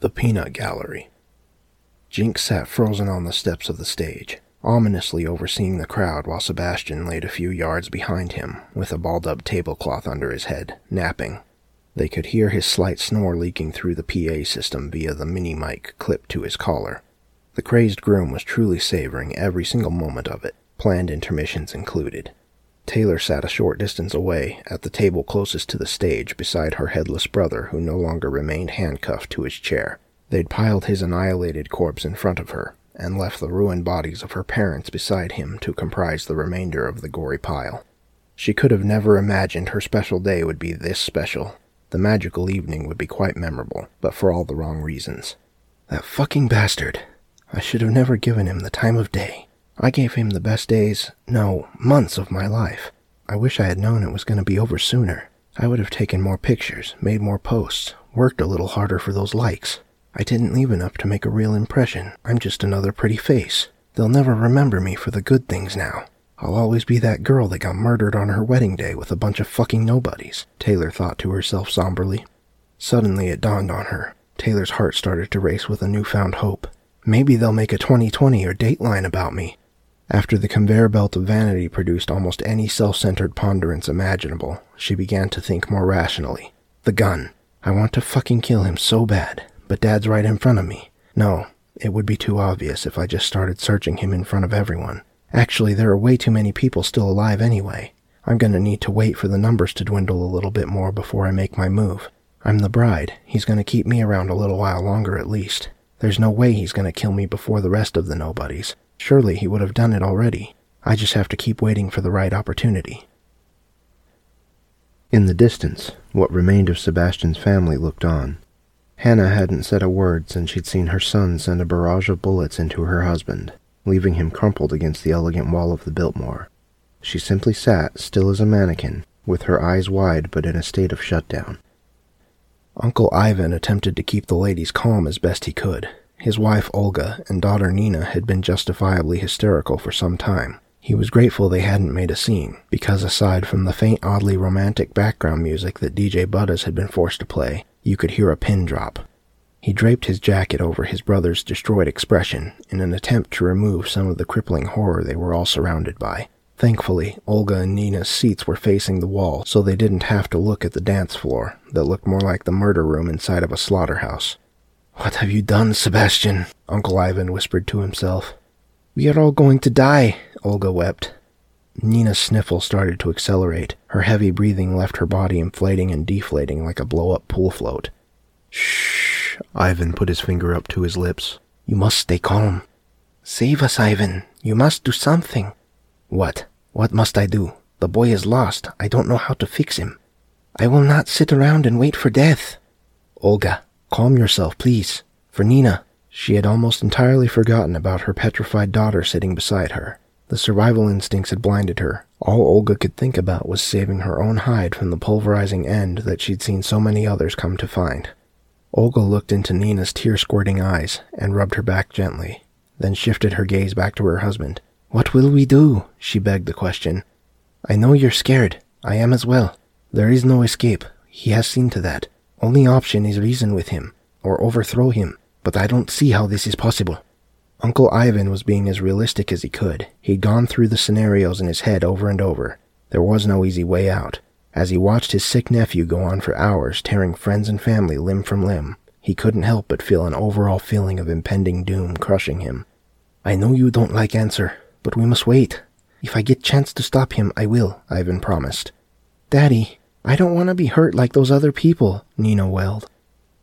The Peanut Gallery. Jinx sat frozen on the steps of the stage, ominously overseeing the crowd while Sebastian laid a few yards behind him, with a balled up tablecloth under his head, napping. They could hear his slight snore leaking through the PA system via the mini mic clipped to his collar. The crazed groom was truly savoring every single moment of it, planned intermissions included. Taylor sat a short distance away, at the table closest to the stage, beside her headless brother, who no longer remained handcuffed to his chair. They'd piled his annihilated corpse in front of her, and left the ruined bodies of her parents beside him to comprise the remainder of the gory pile. She could have never imagined her special day would be this special. The magical evening would be quite memorable, but for all the wrong reasons. That fucking bastard! I should have never given him the time of day. I gave him the best days, no, months of my life. I wish I had known it was going to be over sooner. I would have taken more pictures, made more posts, worked a little harder for those likes. I didn't leave enough to make a real impression. I'm just another pretty face. They'll never remember me for the good things now. I'll always be that girl that got murdered on her wedding day with a bunch of fucking nobodies, Taylor thought to herself somberly. Suddenly it dawned on her. Taylor's heart started to race with a newfound hope. Maybe they'll make a 20/20 or Dateline about me. After the conveyor belt of vanity produced almost any self centered ponderance imaginable, she began to think more rationally. The gun. I want to fucking kill him so bad, but Dad's right in front of me. No, it would be too obvious if I just started searching him in front of everyone. Actually, there are way too many people still alive anyway. I'm gonna need to wait for the numbers to dwindle a little bit more before I make my move. I'm the bride. He's gonna keep me around a little while longer at least. There's no way he's gonna kill me before the rest of the nobodies. Surely he would have done it already. I just have to keep waiting for the right opportunity. In the distance, what remained of Sebastian's family looked on. Hannah hadn't said a word since she'd seen her son send a barrage of bullets into her husband, leaving him crumpled against the elegant wall of the Biltmore. She simply sat, still as a mannequin, with her eyes wide but in a state of shutdown. Uncle Ivan attempted to keep the ladies calm as best he could, his wife Olga and daughter Nina had been justifiably hysterical for some time. He was grateful they hadn't made a scene, because aside from the faint, oddly romantic background music that DJ Butters had been forced to play, you could hear a pin drop. He draped his jacket over his brother's destroyed expression in an attempt to remove some of the crippling horror they were all surrounded by. Thankfully, Olga and Nina's seats were facing the wall, so they didn't have to look at the dance floor that looked more like the murder room inside of a slaughterhouse. What have you done, Sebastian? Uncle Ivan whispered to himself. We are all going to die, Olga wept. Nina's sniffle started to accelerate. Her heavy breathing left her body inflating and deflating like a blow up pool float. Shh. Ivan put his finger up to his lips. You must stay calm. Save us, Ivan. You must do something. What? What must I do? The boy is lost. I don't know how to fix him. I will not sit around and wait for death. Olga, Calm yourself, please. For Nina. She had almost entirely forgotten about her petrified daughter sitting beside her. The survival instincts had blinded her. All Olga could think about was saving her own hide from the pulverizing end that she'd seen so many others come to find. Olga looked into Nina's tear squirting eyes and rubbed her back gently, then shifted her gaze back to her husband. What will we do? she begged the question. I know you're scared. I am as well. There is no escape. He has seen to that. Only option is reason with him, or overthrow him, but I don't see how this is possible. Uncle Ivan was being as realistic as he could. He'd gone through the scenarios in his head over and over. There was no easy way out. As he watched his sick nephew go on for hours, tearing friends and family limb from limb, he couldn't help but feel an overall feeling of impending doom crushing him. I know you don't like answer, but we must wait. If I get chance to stop him, I will, Ivan promised. Daddy, I don't want to be hurt like those other people, Nina wailed.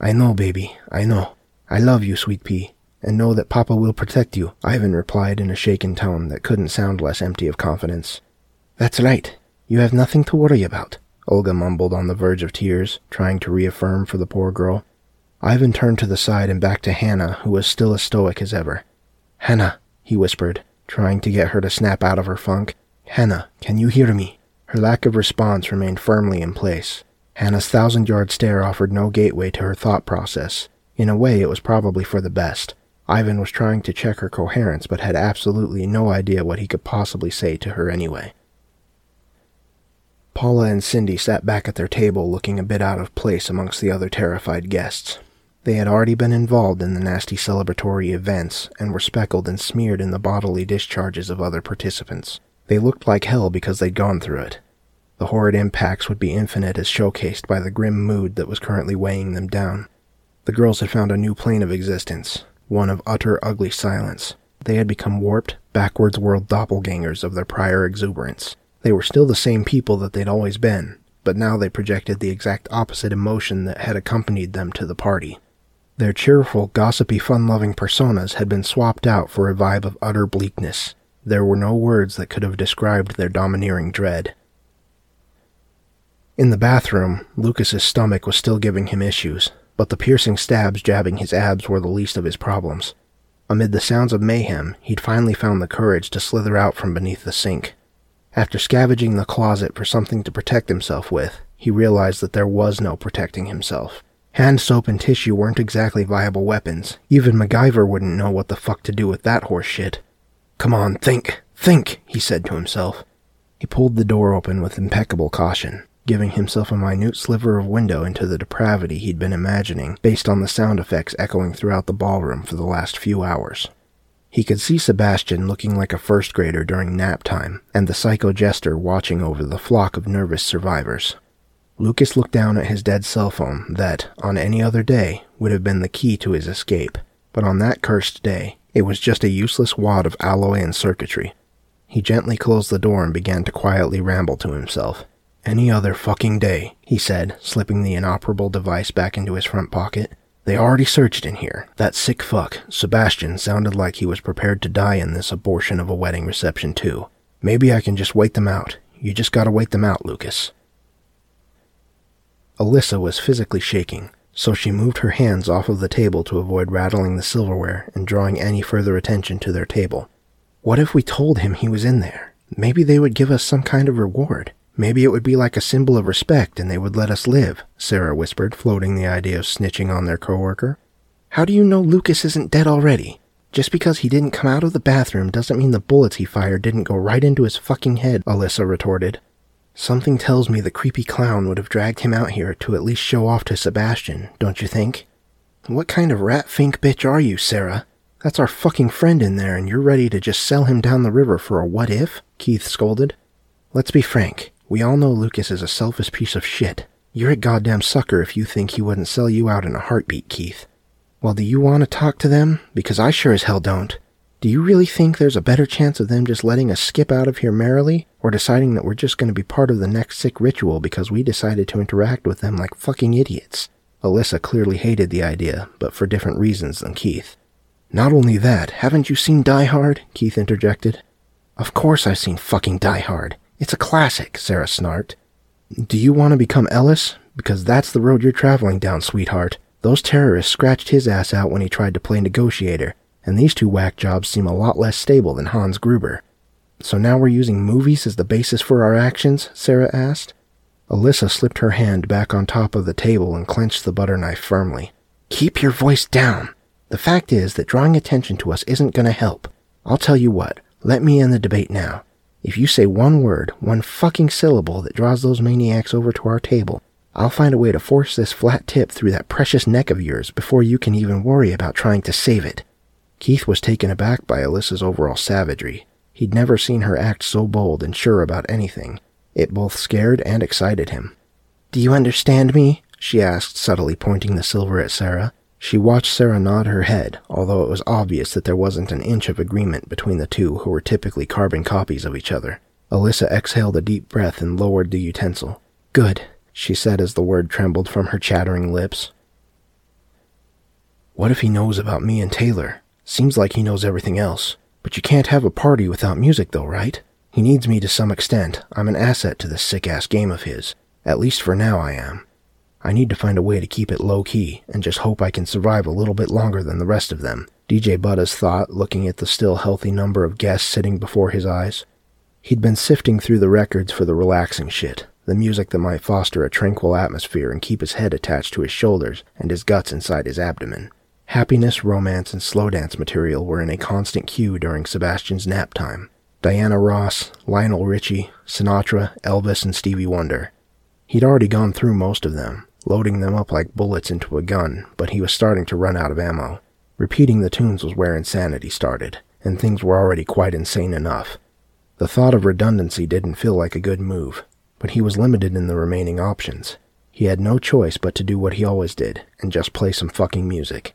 I know, baby, I know. I love you, sweet pea, and know that Papa will protect you, Ivan replied in a shaken tone that couldn't sound less empty of confidence. That's right. You have nothing to worry about, Olga mumbled on the verge of tears, trying to reaffirm for the poor girl. Ivan turned to the side and back to Hannah, who was still as stoic as ever. Hannah, he whispered, trying to get her to snap out of her funk. Hannah, can you hear me? Her lack of response remained firmly in place. Hannah's thousand yard stare offered no gateway to her thought process. In a way, it was probably for the best. Ivan was trying to check her coherence, but had absolutely no idea what he could possibly say to her anyway. Paula and Cindy sat back at their table looking a bit out of place amongst the other terrified guests. They had already been involved in the nasty celebratory events and were speckled and smeared in the bodily discharges of other participants. They looked like hell because they'd gone through it. The horrid impacts would be infinite as showcased by the grim mood that was currently weighing them down. The girls had found a new plane of existence, one of utter ugly silence. They had become warped, backwards world doppelgangers of their prior exuberance. They were still the same people that they'd always been, but now they projected the exact opposite emotion that had accompanied them to the party. Their cheerful, gossipy, fun loving personas had been swapped out for a vibe of utter bleakness. There were no words that could have described their domineering dread. In the bathroom, Lucas's stomach was still giving him issues, but the piercing stabs jabbing his abs were the least of his problems. Amid the sounds of mayhem, he'd finally found the courage to slither out from beneath the sink. After scavenging the closet for something to protect himself with, he realized that there was no protecting himself. Hand soap and tissue weren't exactly viable weapons. Even MacGyver wouldn't know what the fuck to do with that horse shit. Come on, think, think, he said to himself. He pulled the door open with impeccable caution, giving himself a minute sliver of window into the depravity he'd been imagining based on the sound effects echoing throughout the ballroom for the last few hours. He could see Sebastian looking like a first grader during nap time, and the psycho jester watching over the flock of nervous survivors. Lucas looked down at his dead cell phone that, on any other day, would have been the key to his escape, but on that cursed day, it was just a useless wad of alloy and circuitry. He gently closed the door and began to quietly ramble to himself. Any other fucking day, he said, slipping the inoperable device back into his front pocket. They already searched in here. That sick fuck, Sebastian, sounded like he was prepared to die in this abortion of a wedding reception, too. Maybe I can just wait them out. You just gotta wait them out, Lucas. Alyssa was physically shaking, so she moved her hands off of the table to avoid rattling the silverware and drawing any further attention to their table. What if we told him he was in there? Maybe they would give us some kind of reward. Maybe it would be like a symbol of respect and they would let us live, Sarah whispered, floating the idea of snitching on their coworker. How do you know Lucas isn't dead already? Just because he didn't come out of the bathroom doesn't mean the bullets he fired didn't go right into his fucking head, Alyssa retorted. Something tells me the creepy clown would have dragged him out here to at least show off to Sebastian, don't you think? What kind of rat fink bitch are you, Sarah? That's our fucking friend in there, and you're ready to just sell him down the river for a what if? Keith scolded. Let's be frank. We all know Lucas is a selfish piece of shit. You're a goddamn sucker if you think he wouldn't sell you out in a heartbeat, Keith. Well, do you want to talk to them? Because I sure as hell don't. Do you really think there's a better chance of them just letting us skip out of here merrily, or deciding that we're just going to be part of the next sick ritual because we decided to interact with them like fucking idiots? Alyssa clearly hated the idea, but for different reasons than Keith. Not only that, haven't you seen Die Hard? Keith interjected. Of course I've seen fucking Die Hard. It's a classic, Sarah snarked. Do you want to become Ellis? Because that's the road you're traveling down, sweetheart. Those terrorists scratched his ass out when he tried to play negotiator, and these two whack jobs seem a lot less stable than Hans Gruber. So now we're using movies as the basis for our actions? Sarah asked. Alyssa slipped her hand back on top of the table and clenched the butter knife firmly. Keep your voice down. The fact is that drawing attention to us isn't going to help. I'll tell you what, let me end the debate now. If you say one word, one fucking syllable that draws those maniacs over to our table, I'll find a way to force this flat tip through that precious neck of yours before you can even worry about trying to save it. Keith was taken aback by Alyssa's overall savagery. He'd never seen her act so bold and sure about anything. It both scared and excited him. Do you understand me? she asked, subtly pointing the silver at Sarah. She watched Sarah nod her head, although it was obvious that there wasn't an inch of agreement between the two who were typically carbon copies of each other. Alyssa exhaled a deep breath and lowered the utensil. Good, she said as the word trembled from her chattering lips. What if he knows about me and Taylor? Seems like he knows everything else. But you can't have a party without music, though, right? He needs me to some extent. I'm an asset to this sick ass game of his. At least for now, I am. I need to find a way to keep it low key and just hope I can survive a little bit longer than the rest of them. DJ Butters thought, looking at the still healthy number of guests sitting before his eyes. He'd been sifting through the records for the relaxing shit, the music that might foster a tranquil atmosphere and keep his head attached to his shoulders and his guts inside his abdomen. Happiness, romance, and slow dance material were in a constant queue during Sebastian's nap time. Diana Ross, Lionel Richie, Sinatra, Elvis, and Stevie Wonder. He'd already gone through most of them, loading them up like bullets into a gun, but he was starting to run out of ammo. Repeating the tunes was where insanity started, and things were already quite insane enough. The thought of redundancy didn't feel like a good move, but he was limited in the remaining options. He had no choice but to do what he always did, and just play some fucking music.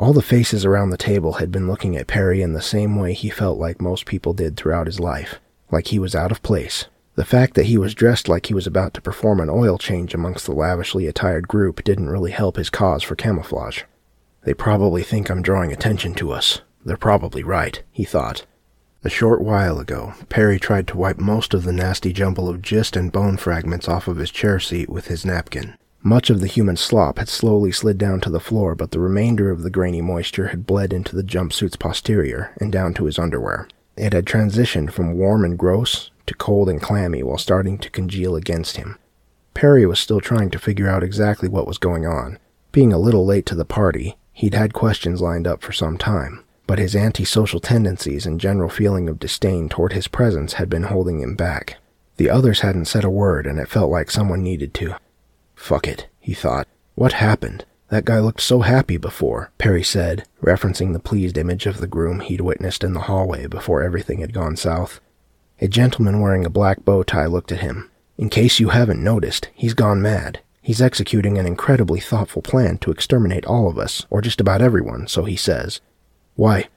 All the faces around the table had been looking at Perry in the same way he felt like most people did throughout his life, like he was out of place. The fact that he was dressed like he was about to perform an oil change amongst the lavishly attired group didn't really help his cause for camouflage. They probably think I'm drawing attention to us. They're probably right, he thought. A short while ago, Perry tried to wipe most of the nasty jumble of gist and bone fragments off of his chair seat with his napkin. Much of the human slop had slowly slid down to the floor, but the remainder of the grainy moisture had bled into the jumpsuit's posterior and down to his underwear. It had transitioned from warm and gross to cold and clammy while starting to congeal against him. Perry was still trying to figure out exactly what was going on. Being a little late to the party, he'd had questions lined up for some time, but his antisocial tendencies and general feeling of disdain toward his presence had been holding him back. The others hadn't said a word, and it felt like someone needed to. Fuck it, he thought. What happened? That guy looked so happy before, Perry said, referencing the pleased image of the groom he'd witnessed in the hallway before everything had gone south. A gentleman wearing a black bow tie looked at him. In case you haven't noticed, he's gone mad. He's executing an incredibly thoughtful plan to exterminate all of us, or just about everyone, so he says. Why,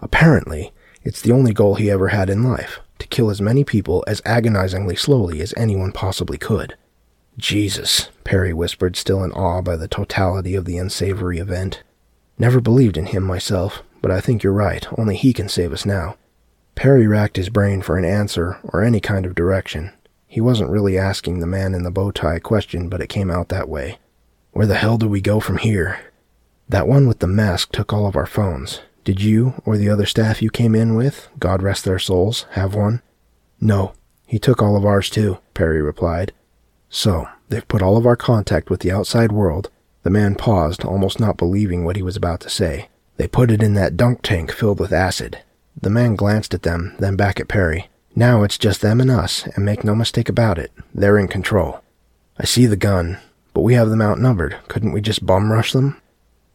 apparently, it's the only goal he ever had in life to kill as many people as agonizingly slowly as anyone possibly could. Jesus, Perry whispered, still in awe by the totality of the unsavory event. Never believed in him myself, but I think you're right. Only he can save us now. Perry racked his brain for an answer or any kind of direction. He wasn't really asking the man in the bow tie a question, but it came out that way. Where the hell do we go from here? That one with the mask took all of our phones. Did you, or the other staff you came in with, God rest their souls, have one? No, he took all of ours too, Perry replied. So, they've put all of our contact with the outside world. The man paused, almost not believing what he was about to say. They put it in that dunk tank filled with acid. The man glanced at them, then back at Perry. Now it's just them and us, and make no mistake about it, they're in control. I see the gun, but we have them outnumbered. Couldn't we just bum rush them?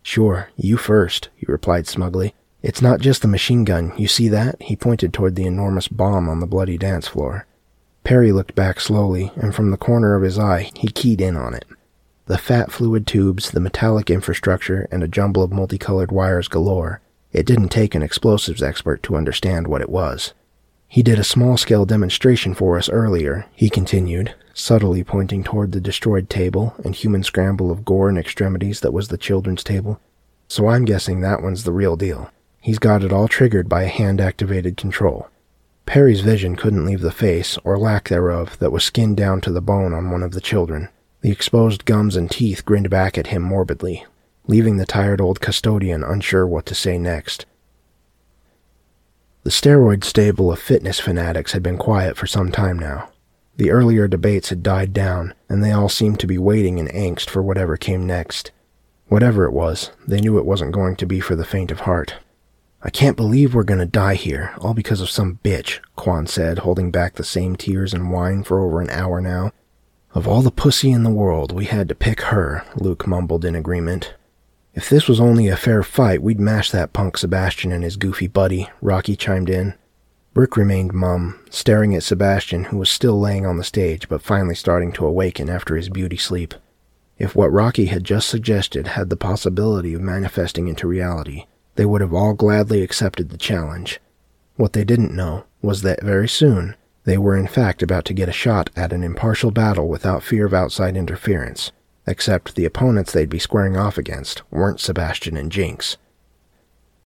Sure, you first, he replied smugly. It's not just the machine gun. You see that? He pointed toward the enormous bomb on the bloody dance floor. Perry looked back slowly, and from the corner of his eye, he keyed in on it. The fat fluid tubes, the metallic infrastructure, and a jumble of multicolored wires galore. It didn't take an explosives expert to understand what it was. He did a small scale demonstration for us earlier, he continued, subtly pointing toward the destroyed table and human scramble of gore and extremities that was the children's table. So I'm guessing that one's the real deal. He's got it all triggered by a hand activated control. Perry's vision couldn't leave the face, or lack thereof, that was skinned down to the bone on one of the children. The exposed gums and teeth grinned back at him morbidly, leaving the tired old custodian unsure what to say next. The steroid stable of fitness fanatics had been quiet for some time now. The earlier debates had died down, and they all seemed to be waiting in angst for whatever came next. Whatever it was, they knew it wasn't going to be for the faint of heart. I can't believe we're gonna die here, all because of some bitch, Quan said, holding back the same tears and whine for over an hour now. Of all the pussy in the world, we had to pick her, Luke mumbled in agreement. If this was only a fair fight, we'd mash that punk Sebastian and his goofy buddy, Rocky chimed in. Brick remained mum, staring at Sebastian, who was still laying on the stage but finally starting to awaken after his beauty sleep. If what Rocky had just suggested had the possibility of manifesting into reality, they would have all gladly accepted the challenge. What they didn't know was that very soon they were in fact about to get a shot at an impartial battle without fear of outside interference, except the opponents they'd be squaring off against weren't Sebastian and Jinx.